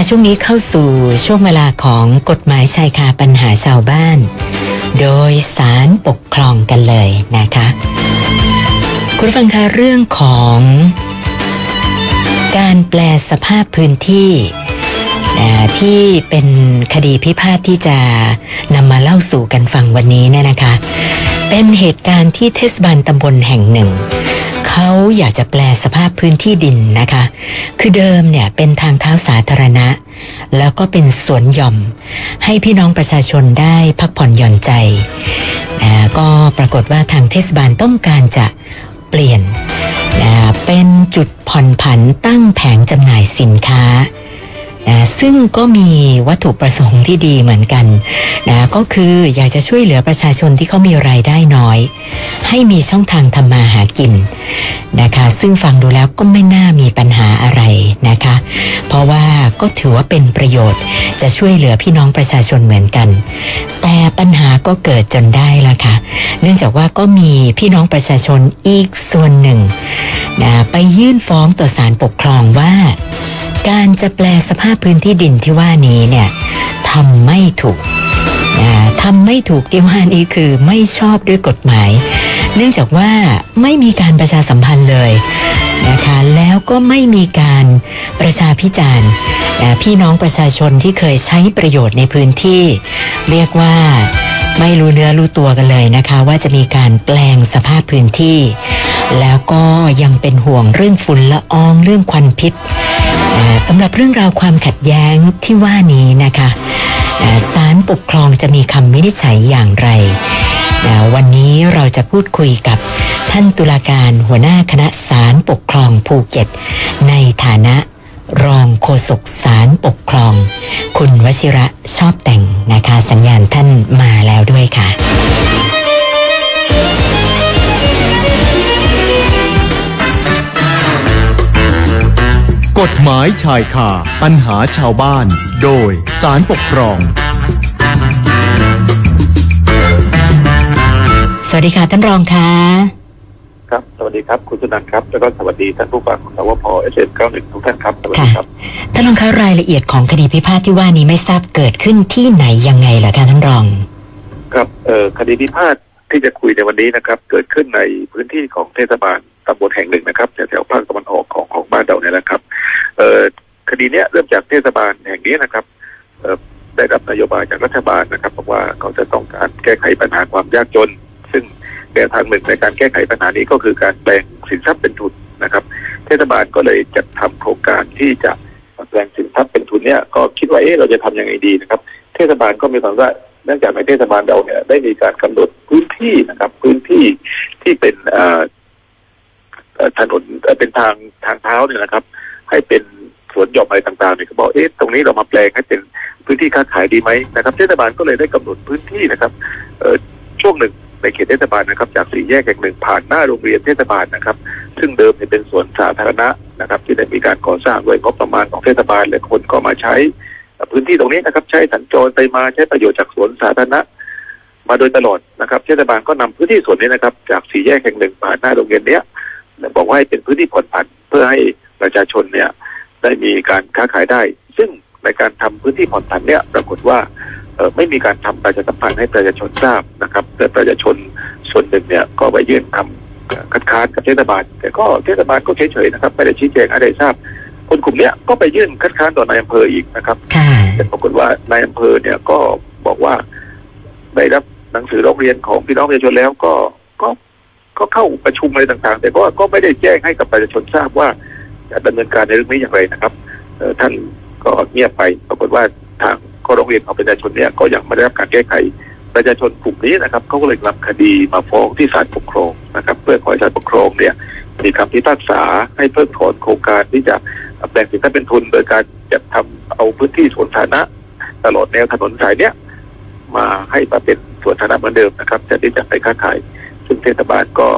ค่ะช่วงนี้เข้าสู่ช่วงเวลาของกฎหมายชายคาปัญหาชาวบ้าน โดยสารปกครองกันเลยนะคะ คุณฟังคะเรื่องของการแปลสภาพพื้นที่ที่เป็นคดีพิพาทที่จะนำมาเล่าสู่กันฟังวันนี้เนี่ยนะคะ เป็นเหตุการณ์ที่เทศบาลตำบลแห่งหนึ่ง เขาอยากจะแปลสภาพพื้นที่ดินนะคะ คือเดิมเนี่ยเป็นทางเท้าสาธารณะ แล้วก็เป็นสวนหย่อม ให้พี่น้องประชาชนได้พักผ่อนหย่อนใจนะก็ปรากฏว่าทางเทศบาลต้องการจะเปลี่ยนนะเป็นจุดผ่อนผันตั้งแผงจำหน่ายสินค้า ซึ่งก็มีวัตถุประสงค์ที่ดีเหมือนกันนะก็คืออยากจะช่วยเหลือประชาชนที่เขามีรายได้น้อย ให้มีช่องทางทำมาหากินนะคะ ซึ่งฟังดูแล้วก็ไม่น่ามีปัญหาอะไรนะคะ เพราะว่าก็ถือว่าเป็นประโยชน์ จะช่วยเหลือพี่น้องประชาชนเหมือนกัน แต่ปัญหาก็เกิดจนได้ละค่ะ เนื่องจากว่าก็มีพี่น้องประชาชนอีกส่วนหนึ่งนะไปยื่นฟ้องต่อศาลปกครองว่า การจะแปลสภาพพื้นที่ดินที่ว่านี้เนี่ยทำไม่ถูกทำไม่ถูกที่ว่านี้คือไม่ชอบด้วยกฎหมาย เนื่องจากว่าไม่มีการประชาสัมพันธ์เลยนะคะแล้วก็ไม่มีการประชาพิจารณ์พี่น้องประชาชนที่เคยใช้ประโยชน์ในพื้นที่ เรียกว่าไม่รู้เนื้อรู้ตัวกันเลยนะคะ ว่าจะมีการแปลงสภาพพื้นที่ แล้วก็ยังเป็นห่วงเรื่องฝุ่นละอองเรื่องควันพิษ สำหรับเรื่องราวความขัดแย้งที่ว่านี้นะคะศาลปกครองจะมีคำวินิจฉัยอย่างไร วันนี้เราจะพูดคุยกับท่านตุลาการหัวหน้าคณะศาลปกครองภูเก็ต ในฐานะรองโฆษกศาลปกครอง คุณวชิระชอบแต่งนะคะสัญญาณท่านมา หมายชายคาปัญหาชาวบ้าน โดยสารปกครอง สวัสดีค่ะท่านรองค่ะ ครับ สวัสดีครับ คุณสุนันท์ครับ แล้วก็สวัสดีท่านผู้ฟังของสวพเอสเอ็มเก้าหนึ่งทุกท่านครับ สวัสดีครับ ท่านรองคะรายละเอียดของคดีพิพาทที่ว่านี้ไม่ทราบเกิดขึ้นที่ไหนยังไงล่ะคะท่านรอง ครับ เอ่อ คดีพิพาทที่จะคุยในวันนี้นะครับ เกิดขึ้นในพื้นที่ของเทศบาล ตำบลแห่งหนึ่งนะครับแถวๆภาคตะวันออกของของบ้านเราเนี่ยนะครับ เอ่อคดีเนี้ยเริ่มจากเทศบาลแห่งนี้นะครับเอ่อได้รับนโยบายจากรัฐบาลนะครับบอกว่าเขาจะต้องการแก้ไขปัญหาความยากจน ซึ่งแนวทางหนึ่งในการแก้ไขปัญหานี้ก็คือการแปลงสินทรัพย์เป็นทุนนะครับ เทศบาลก็เลยจัดทำโครงการที่จะแปลงสินทรัพย์เป็นทุนเนี่ยก็คิดว่าเอ๊ะเราจะทำยังไงดีนะครับ เทศบาลก็มีความว่าเนื่องจากในเทศบาลเราเนี่ยได้มีการกำหนดพื้นที่นะครับ พื้นที่ที่เป็นอ่อเอ่อ ถนนเอ่อเป็นทางทางเท้าเนี่ยนะครับ ให้เป็นสวนหย่อมอะไรต่างๆเนี่ยก็บอกเอ๊ะตรงนี้เรามาแปลงให้เป็นพื้นที่ค้าขายดีไหมนะครับเทศบาลก็เลยได้กำหนดพื้นที่นะครับเอ่อช่วงหนึ่งในเขตเทศบาลนะครับ จากสี่แยกแห่งหนึ่งผ่านหน้าโรงเรียนเทศบาลนะครับ ซึ่งเดิมเนี่ยเป็นสวนสาธารณะนะครับ ที่ได้มีการก่อสร้างด้วยงบประมาณของเทศบาลและคนก็มาใช้พื้นที่ตรงนี้นะครับ ใช้สัญจรไปมาใช้ประโยชน์จากสวนสาธารณะมาโดยตลอดนะครับ เทศบาลก็นำพื้นที่ส่วนนี้นะครับ จากสี่แยกแห่งหนึ่งผ่านหน้าโรงเรียนเนี้ย บอกว่าให้เป็นพื้นที่ผ่อนผันเพื่อให้ประชาชนเนี่ยได้มีการค้าขายได้ ซึ่งในการทำพื้นที่ผ่อนผันเนี่ยปรากฏว่าเอ่อไม่มีการทำประชาสัมพันธ์ให้ประชาชนทราบนะครับแต่ประชาชนส่วนหนึ่งเนี่ยก็ไปยื่นคำคัดค้านกับเทศบาล แต่ก็เทศบาลก็เฉยๆนะครับไม่ได้ชี้แจงอะไรทราบ คนกลุ่มเนี้ยก็ไปยื่นคัดค้านต่อนายอำเภออีกนะครับค่ะแต่ปรากฏว่านายอำเภอเนี่ยก็บอกว่าได้รับหนังสือร้องเรียนของพี่น้องประชาชนแล้วก็ ก็เข้าประชุมอะไรต่างๆ แต่ก็ก็ไม่ได้แจ้งให้กับประชาชนทราบว่าจะดำเนินการในเรื่องนี้อย่างไรนะครับท่านก็เงียบไปปรากฏว่าทางข้อร้องเรียนของประชาชนเนี่ยก็ยังไม่ได้รับการแก้ไขประชาชนกลุ่มนี้นะครับเขาก็เลยนำคดีมาฟ้องที่ศาลปกครองนะครับ เพื่อขอให้ศาลปกครองเนี่ยมีคำพิพากษาให้เพิกถอนโครงการที่จะแปลงสินทรัพย์เป็นทุน โดยการจัดทำเอาพื้นที่สวนสาธารณะ ตลอดแนวถนนสายเนี้ยมาให้มาเป็นสวนสาธารณะเหมือนเดิมนะครับ จะได้จัดไปค้าขาย ซึ่งเทศบาลก็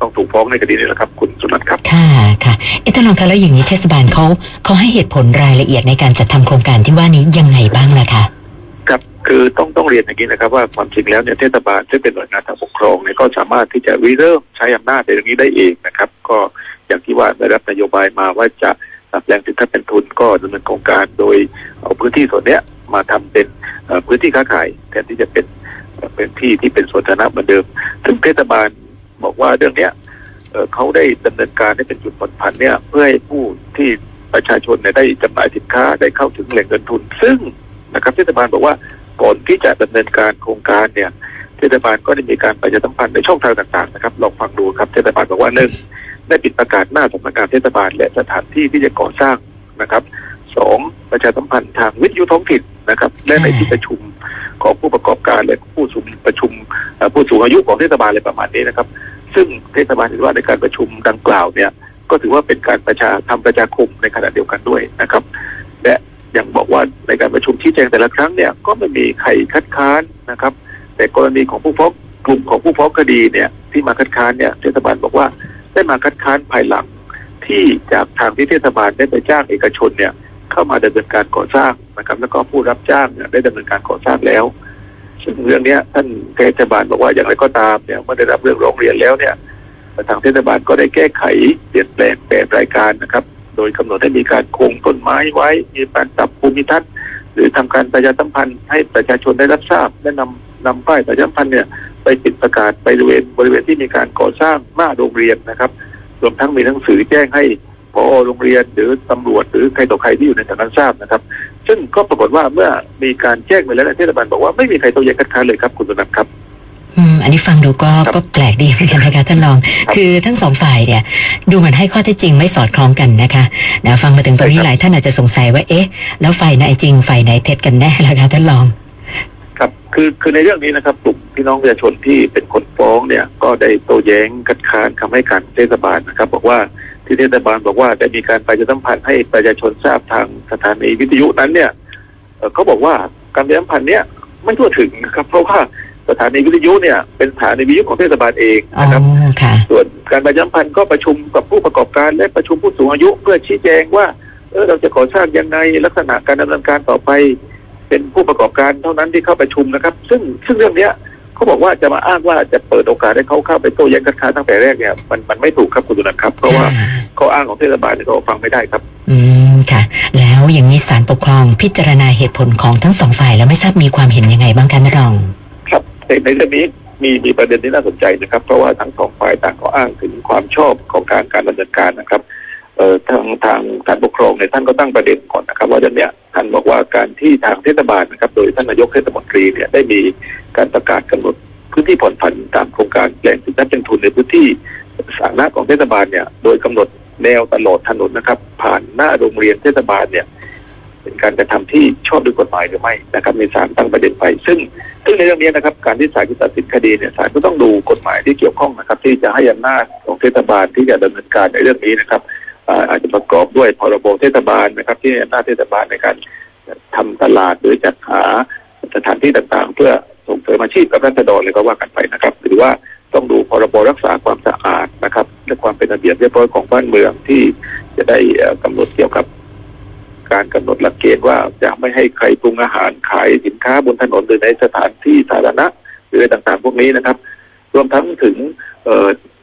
ต้องถูกฟ้องในคดีนี้แหละครับ คุณสุนันท์ครับ ค่ะค่ะเอะท่านรองคะแล้วอย่างนี้เทศบาลเขาเขาให้เหตุผลรายละเอียดในการจัดทำโครงการที่ว่านี้ยังไงบ้างล่ะคะครับคือต้องต้องเรียนอย่างนี้นะครับว่าความจริงแล้วเนี่ยเทศบาลซึ่งเป็นหน่วยงานทางปกครองเนี่ยก็สามารถที่จะริเริ่มใช้อำนาจในเรื่องนี้ได้เองนะครับ ก็อย่างที่ว่าได้รับนโยบายมาว่าจะแปลงสินทรัพย์เป็นทุนก็ดำเนินโครงการโดยเอาพื้นที่ส่วนเนี้ยมาทำเป็นเอ่อพื้นที่ค้าขายแทนที่จะเป็น เป็นที่ที่เป็นสวนสาธารณะเหมือนเดิม ซึ่งเทศบาลบอกว่าเรื่องเนี้ยเเขาได้ดำเนินการให้เป็นจุดผ่อนผันเนี่ย เพื่อให้ผู้ที่ประชาชนเนี่ยได้จำหน่ายสินค้าได้เข้าถึงแหล่งเงินทุน ซึ่งนะครับเทศบาลบอกว่าก่อนที่จะดำเนินการโครงการเนี่ยเทศบาลก็ได้มีการประชาสัมพันธ์ในช่องทางต่างๆนะครับลองฟังดูครับเทศบาลบอกว่าหนึ่งได้ปิดประกาศหน้าสำนักงานเทศบาลและสถานที่ที่จะก่อสร้างนะครับสองประชาสัมพันธ์ทางวิทยุท้องถิ่น นะครับและในที่ประชุมของผู้ประกอบการและผู้สูงประชุมเอ่อผู้สูงอายุของเทศบาลอะไรประมาณนี้นะครับ ซึ่งเทศบาลเห็นว่าในการประชุมดังกล่าวเนี่ย ก็ถือว่าเป็นการประชาทำประชาคมในขณะเดียวกันด้วยนะครับ และยังบอกว่าในการประชุมชี้แจงแต่ละครั้งเนี่ยก็ไม่มีใครคัดค้านนะครับ แต่กรณีของผู้ฟ้องกลุ่มของผู้ฟ้องคดีเนี่ยที่มาคัดค้านเนี่ยเทศบาลบอกว่าได้มาคัดค้านภายหลังที่จากทางที่เทศบาลได้ไปจ้างเอกชนเนี่ย เข้ามาดำเนินการก่อสร้างนะครับ แล้วก็ผู้รับจ้างเนี่ยได้ดำเนินการก่อสร้างแล้ว ซึ่งเรื่องเนี้ยท่านเทศบาลบอกว่าอย่างไรก็ตามเนี่ยเมื่อได้รับเรื่องร้องเรียนแล้วเนี่ยทางเทศบาลก็ได้แก้ไขเปลี่ยนแปลงแปลรายการนะครับ โดยกำหนดให้มีการโคงต้นไม้ไว้ มีการปรับภูมิทัศน์หรือทำการประชาสัมพันธ์ให้ประชาชนได้รับทราบและนำนำป้ายประชาสัมพันธ์เนี่ยไปติดประกาศไปบริเวณบริเวณที่มีการก่อสร้างหน้าโรงเรียนนะครับ รวมทั้งมีหนังสือแจ้งให้ พอโรงเรียนหรือตำรวจหรือใครต่อใครที่อยู่ในสถานนั้นทราบนะครับ ซึ่งก็ปรากฏว่าเมื่อมีการแจ้งไปแล้วเนี่ยเทศบาลบอกว่าไม่มีใครโต้แย้งคัดค้านเลยครับคุณสุนันท์ครับอืมอันนี้ฟังดูก็ครับก็แปลกดีเหมือนกันนะคะท่านรองครับคือทั้งสองฝ่ายเนี่ยดูเหมือนให้ข้อเท็จจริงไม่สอดคล้องกันนะคะนะฟังมาถึงตรงนี้ใช่ครับหลายท่านอาจจะสงสัยว่าเอ๊ะ แล้วฝ่ายไหนจริงฝ่ายไหนเท็จกันแน่ล่ะคะท่านรอง ครับคือคือในเรื่องนี้นะครับกลุ่มพี่น้องประชาชนที่เป็นคนฟ้องเนี่ยก็ได้โต้แย้งคัดค้านคำให้การของเทศบาลนะครับ บอกว่า ที่เทศบาลบอกว่าได้มีการประชาสัมพันธ์ให้ประชาชนทราบทางสถานีวิทยุนั้นเนี่ยเอ่อเขาบอกว่าการประชาสัมพันธ์เนี่ยไม่ทั่วถึงนะครับ เพราะว่าสถานีวิทยุเนี่ยเป็นสถานีวิทยุของเทศบาลเองอ๋อนะครับค่ะส่วนการประชาสัมพันธ์ก็ประชุมกับผู้ประกอบการและประชุมผู้สูงอายุ เพื่อชี้แจงว่าเออเราจะก่อสร้างยังไงลักษณะการดำเนินการต่อไป เป็นผู้ประกอบการเท่านั้นที่เข้าประชุมนะครับ ซึ่งซึ่งเรื่องเนี้ย เขาบอกว่าจะมาอ้างว่าจะเปิดโอกาสให้เขาเข้าไปโต้แย้งคัดค้านตั้งแต่แรกเนี่ยมันมันไม่ถูกครับคุณสุนันท์ครับ เพราะว่าค่ะข้ออ้างของเทศบาลเนี่ยก็ฟังไม่ได้ครับ อืมค่ะ แล้วอย่างนี้ศาลปกครองพิจารณาเหตุผลของทั้งสองฝ่ายแล้วไม่ทราบมีความเห็นยังไงบ้างคะท่านรอง ครับในในเรื่องนี้มีมีประเด็นที่น่าสนใจนะครับ เพราะว่าทั้งสองฝ่ายต่างก็อ้างถึงความชอบของการการดำเนินการนะครับ เอ่อทางทางการปกครองเนี่ยท่านก็ตั้งประเด็นก่อนนะครับ ว่าเรื่องเนี้ยท่านบอกว่าการที่ทางเทศบาลนะครับ โดยท่านนายกเทศมนตรีเนี่ยได้มีการประกาศกำหนดพื้นที่ผ่อนผันตามโครงการแปลงสินทรัพย์เป็นทุนในพื้นที่สาธารณะของเทศบาลเนี่ย โดยกำหนดแนวตลอดถนนนะครับ ผ่านหน้าโรงเรียนเทศบาลเนี่ย เป็นการกระทำที่ชอบด้วยกฎหมายหรือไม่นะครับในศาลตั้งประเด็นไป ซึ่งซึ่งในเรื่องนี้นะครับ การที่ศาลจะตัดสินคดีเนี่ยศาลก็ต้องดูกฎหมายที่เกี่ยวข้องนะครับ ที่จะให้อำนาจของเทศบาลที่จะดำเนินการในเรื่องนี้นะครับ อาจจะประกอบด้วยพรบเทศบาลนะครับ ที่ให้อำนาจเทศบาลในการทำตลาดหรือจัดหาสถานที่ต่างๆ เพื่อส่งเสริมอาชีพกับรัษฎรเลยก็ว่ากันไปนะครับ หรือว่าต้องดูพรบรักษาความสะอาดนะครับและความเป็นระเบียบเรียบร้อยของบ้านเมืองที่จะได้เอ่อกำหนดเกี่ยวกับ การกำหนดหลักเกณฑ์ว่าจะไม่ให้ใครปรุงอาหารขายสินค้าบนถนนหรือในสถานที่สาธารณะหรืออะไรต่างๆ พวกนี้นะครับ รวมทั้งถึง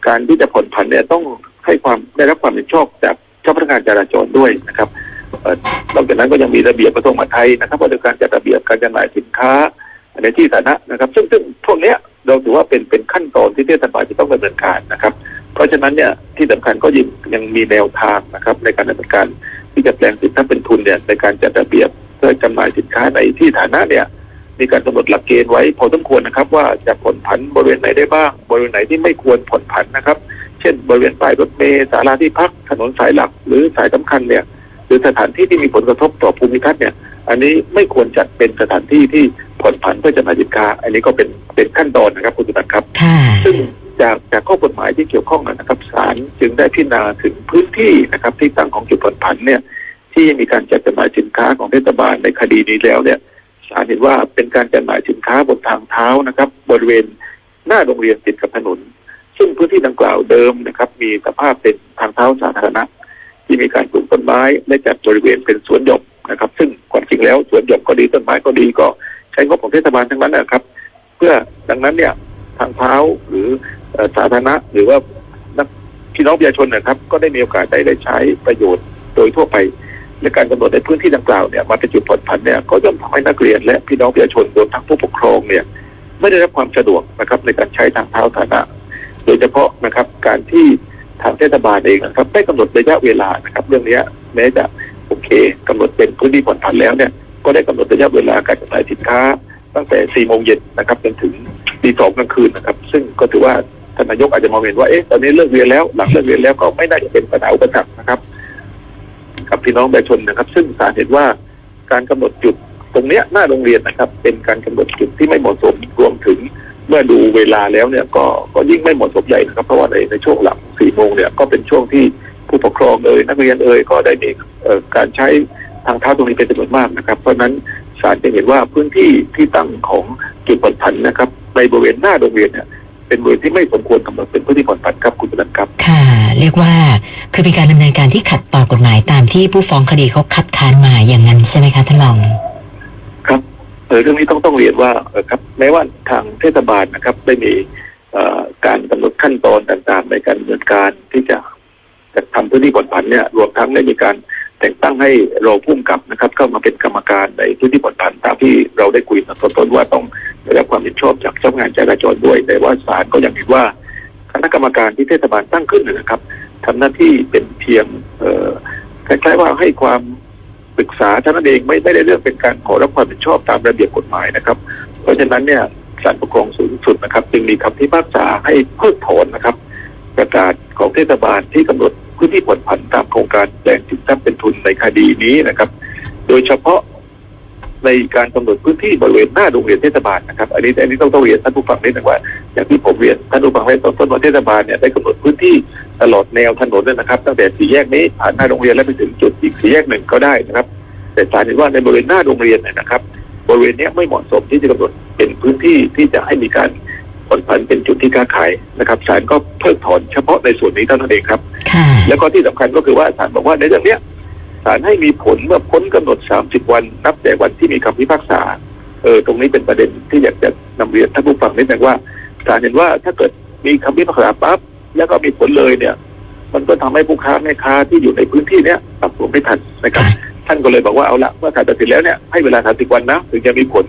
การที่จะผ่อนผันเนี่ยต้อง ให้ความได้รับความเห็นชอบจากเจ้าพนักงานจราจรด้วยนะครับนอกจากนั้นก็ยังมีระเบียบกระทรวงมหาดไทยนะครับว่าด้วยการจัดระเบียบการจำหน่ายสินค้าในที่สาธารณะนะครับ ซึ่งซึ่งพวกนี้ยเราถือว่าเป็นเป็นขั้นตอนที่เทศบาลจะต้องดำเนินการนะครับ เพราะฉะนั้นเนี่ยที่สำคัญก็ยังยังมีแนวทางนะครับ ในการดำเนินการที่จะแปลงสินทรัพย์เป็นทุนเนี่ยในการจัดระเบียบเพื่อจำหน่ายสินค้าในที่ฐานะเนี่ยมีการกำหนดหลักเกณฑ์ไว้พอสมควรนะครับ ว่าจะผ่อนผันบริเวณไหนได้บ้าง บริเวณไหนที่ไม่ควรผ่อนผันนะครับ ช่น บริเวณป้ายรถเมล์ศาลาที่พักถนนสายหลัก หรือสายสำคัญเนี่ย หรือสถานที่ที่มีผลกระทบต่อภูมิทัศน์เนี่ย อันนี้ไม่ควรจัดเป็นสถานที่ที่ผ่อนผันเพื่อจำหน่ายสินค้า อันนี้ก็เป็นเป็นขั้นตอนนะครับคุณสุนันท์ครับค่ะซึ่งจากจากข้อกฎหมายที่เกี่ยวข้องนะครับศาลจึงได้พิจารณาถึงพื้นที่นะครับ ที่ตั้งของจุดผ่อนผันเนี่ย ที่มีการจัดจำหน่ายสินค้าของเทศบาลในคดีนี้แล้วเนี่ยศาลเห็นว่าเป็นการจำหน่ายสินค้าบนทางเท้านะครับ บริเวณหน้าโรงเรียนติดกับถนน ซึ่งพื้นที่ดังกล่าวเดิมนะครับ มีสภาพเป็นทางเท้าสาธารณะ ที่มีการปลูกต้นไม้และจัดบริเวณเป็นสวนหย่อมนะครับ ซึ่งความจริงแล้วสวนหย่อมก็ดีต้นไม้ก็ดีก็ใช้งบของเทศบาลทั้งนั้นนะครับ เพื่อดังนั้นเนี่ยทางเท้าหรือสาธารณะหรือว่าพี่น้องประชาชนนะครับ ก็ได้มีโอกาสได้ได้ใช้ประโยชน์โดยทั่วไปและการกำหนดในพื้นที่ดังกล่าวเนี่ยมาเป็นจุดผ่อนผันเนี่ยก็ย่อมทำให้นักเรียน และพี่น้องประชาชนรวมทั้งผู้ปกครองเนี่ยไม่ได้รับความสะดวกนะครับในการใช้ทางเท้าสาธารณะ โดยเฉพาะนะครับการที่ทางเทศบาลเองนะครับได้กำหนดระยะเวลานะครับ เรื่องนี้แม้จะโอเคกำหนดเป็นพื้นที่ผ่อนผันแล้วเนี่ยก็ได้กำหนดระยะเวลาการจำหน่ายสินค้า ตั้งแต่4โมงเย็นนะครับจนถึงตีสองกลางคืนนะครับ ซึ่งก็ถือว่าท่านนายกอาจจะมองเห็นว่าเอ๊ะตอนนี้เลิกเรียนแล้วหลังเลิกเรียนแล้วก็ไม่น่าจะเป็นปัญหาอุปสรรคนะครับ กับพี่น้องประชาชนนะครับ ซึ่งศาลเห็นว่าการกำหนดจุดตรงเนี้ยหน้าโรงเรียนนะครับ เป็นการกำหนดจุดที่ไม่เหมาะสมรวมถึง เมื่อดูเวลาแล้วเนี่ยก็ก็ยิ่งไม่เหมาะสมใหญ่นะครับ เพราะว่าในในช่วงหลังสี่โมงเนี่ยก็เป็นช่วงที่ผู้ปกครองเอ่ยนักเรียนเอ่ยก็ได้มีการใช้ทางเท้าตรงนี้เป็นจำนวนมากนะครับ เพราะฉะนั้นศาลจะเห็นว่าพื้นที่ที่ตั้งของจุดผ่อนผันนะครับในบริเวณหน้าโรงเรียนเนี่ยเป็นบริเวณที่ไม่สมควรกำหนดเป็นพื้นที่ผ่อนผันครับคุณนันครับค่ะ เรียกว่าคือเป็นการดำเนินการที่ขัดต่อกฎหมายตามที่ผู้ฟ้องคดีเขาคัดค้านมาอย่างนั้นใช่ไหมคะท่านรอง เรื่องนี้ต้องต้องเรียนว่าครับแม้ว่าทางเทศบาลนะครับ ได้มีการกำหนดขั้นตอนต่างๆ ในการดำเนินการที่จะจัดทำพื้นที่ผ่อนผันเนี่ยรวมทั้งได้มีการแต่งตั้งให้รองผู้กำกับนะครับ เข้ามาเป็นกรรมการในพื้นที่ผ่อนผันตามที่เราได้คุยตอนต้นว่าต้องได้รับความเห็นชอบจากเจ้าพนักงานจราจรด้วย แต่ว่าศาลก็ยังเห็นว่าคณะกรรมการที่เทศบาลตั้งขึ้นนะครับทำหน้าที่เป็นเพียงคล้ายๆว่าให้ความ ปรึกษาเท่านั้นเองไม่ไม่ได้เรื่องเป็นการขอรับความผิดชอบตามระเบียบกฎหมายนะครับ เพราะฉะนั้นเนี่ยศาลปกครองสูงสุดนะครับ จึงมีคำพิพากษาให้เพิกถอนนะครับ ประกาศของเทศบาลที่กำหนดพื้นที่ผ่อนผันตามโครงการแปลงสินทรัพย์เป็นทุนในคดีนี้นะครับ โดยเฉพาะในการกำหนดพื้นที่บริเวณหน้าโรงเรียนเทศบาลนะครับ อันนี้อันนี้ต้องต้องเรียนท่านผู้ฟังนิดนึงว่าอย่างที่ผมเรียนท่านผู้ฟังไว้ตอนต้นว่าเทศบาลเนี่ยได้กำหนดพื้นที่ตลอดแนวถนนเลยนะครับ ตั้งแต่สี่แยกนี้ผ่านหน้าโรงเรียนแล้วไปถึงจุดอีก สี่แยกหนึ่งก็ได้นะครับ แต่ศาลเห็นว่าในบริเวณหน้าโรงเรียนนะครับ บริเวณนี้ไม่เหมาะสมที่จะกำหนดเป็นพื้นที่ที่จะให้มีการผ่อนผันเป็นจุดที่ค้าขายนะครับศาลก็เพิกถอนเฉพาะในส่วนนี้เท่านั้นเองครับ แล้วก็ที่สำคัญก็คือว่าศาลบอกว่าในเรื่องเนี้ยศาลให้มีผลเมื่อพ้นกำหนด 30 วัน นับแต่วันที่มีคำพิพากษาเออตรงนี้เป็นประเด็นที่อยากจะนำเรียนท่านผู้ฟังนิดนึงว่าศาลเห็นว่าถ้าเกิดมีคำพิพากษาปั๊บแล้วก็มีผลเลยเนี่ย มันก็ทำให้ผู้ค้าแม่ค้าที่อยู่ในพื้นที่เนี้ยปรับตัวไม่ทันนะครับค่ะท่านก็เลยบอกว่าเอาละเมื่อศาลตัดสินแล้วเนี่ยให้เวลา30วันนะถึงจะมีผล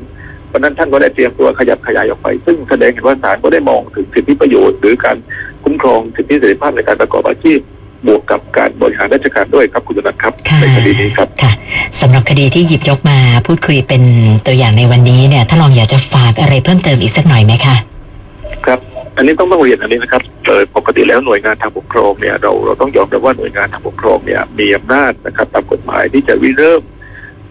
เพราะฉะนั้นท่านก็ได้เตรียมตัวขยับขยายออกไป ซึ่งแสดงเห็นว่าศาลก็ได้มองถึงสิทธิประโยชน์ หรือการคุ้มครองสิทธิเสรีภาพในการประกอบอาชีพบวกกับการบริหารราชการด้วยครับคุณธนัทครับค่ะในคดีนี้ครับค่ะสำหรับคดีที่หยิบยกมาพูดคุยเป็นตัวอย่างในวันนี้เนี่ยถ้านรองอยากจะฝากอะไรเพิ่มเติมอีกสักหน่อยไหมคะครับ อันนี้ต้องต้องเรียนอันนี้นะครับโดยปกติแล้วหน่วยงานทางปกครองเนี่ยเราเราต้องยอมรับว่าหน่วยงานทางปกครองเนี่ยมีอำนาจนะครับตามกฎหมายที่จะริเริ่ม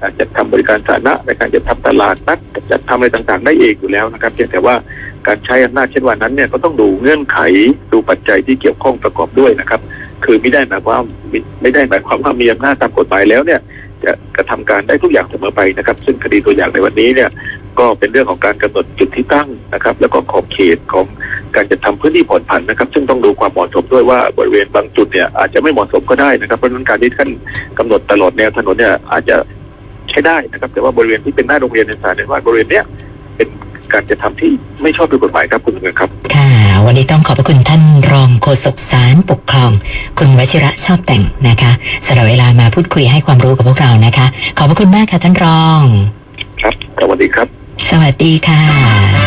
กจัดทำบริการสาธารณะในการจัดทำตลาดนัดจัดทำอะไรต่างๆ ได้เองอยู่แล้วนะครับเพียงแต่ว่าการใช้อำนาจเช่นวันนั้นเนี่ยก็ต้องดูเงื่อนไขดูปัจจัยที่เกี่ยวข้องประกอบด้วยนะครับ คือไม่ได้หมายความว่าไม่ได้หมายความว่ามีอำนาจตามกฎหมายแล้วเนี่ยจะกระทำการได้ทุกอย่างเสมอไปนะครับ ซึ่งคดีตัวอย่างในวันนี้เนี่ยก็เป็นเรื่องของการกำหนดจุดที่ตั้งนะครับ แล้วก็ขอบเขตของ การจัดทำพื้นที่ผ่อนผันนะครับ ซึ่งต้องดูความเหมาะสมด้วยว่าบริเวณบางจุดเนี่ยอาจจะไม่เหมาะสมก็ได้นะครับเพราะฉะนั้นการที่ท่านกำหนดตลอดแนวถนนเนี่ยอาจจะใช้ได้นะครับ แต่ว่าบริเวณที่เป็นหน้าโรงเรียนในสารเห็นว่าบริเวณเนี้ยเป็นการจะทำที่ไม่ชอบด้วยกฎหมายครับคุณเงินครับ ค่ะ วันนี้ต้องขอบพระคุณท่านรองโฆษกศาลปกครอง คุณวชิระชอบแต่งนะคะสำหรับเวลามาพูดคุยให้ความรู้กับพวกเรานะคะ ขอบพระคุณมากค่ะท่านรอง ครับ สวัสดีครับ สวัสดีค่ะ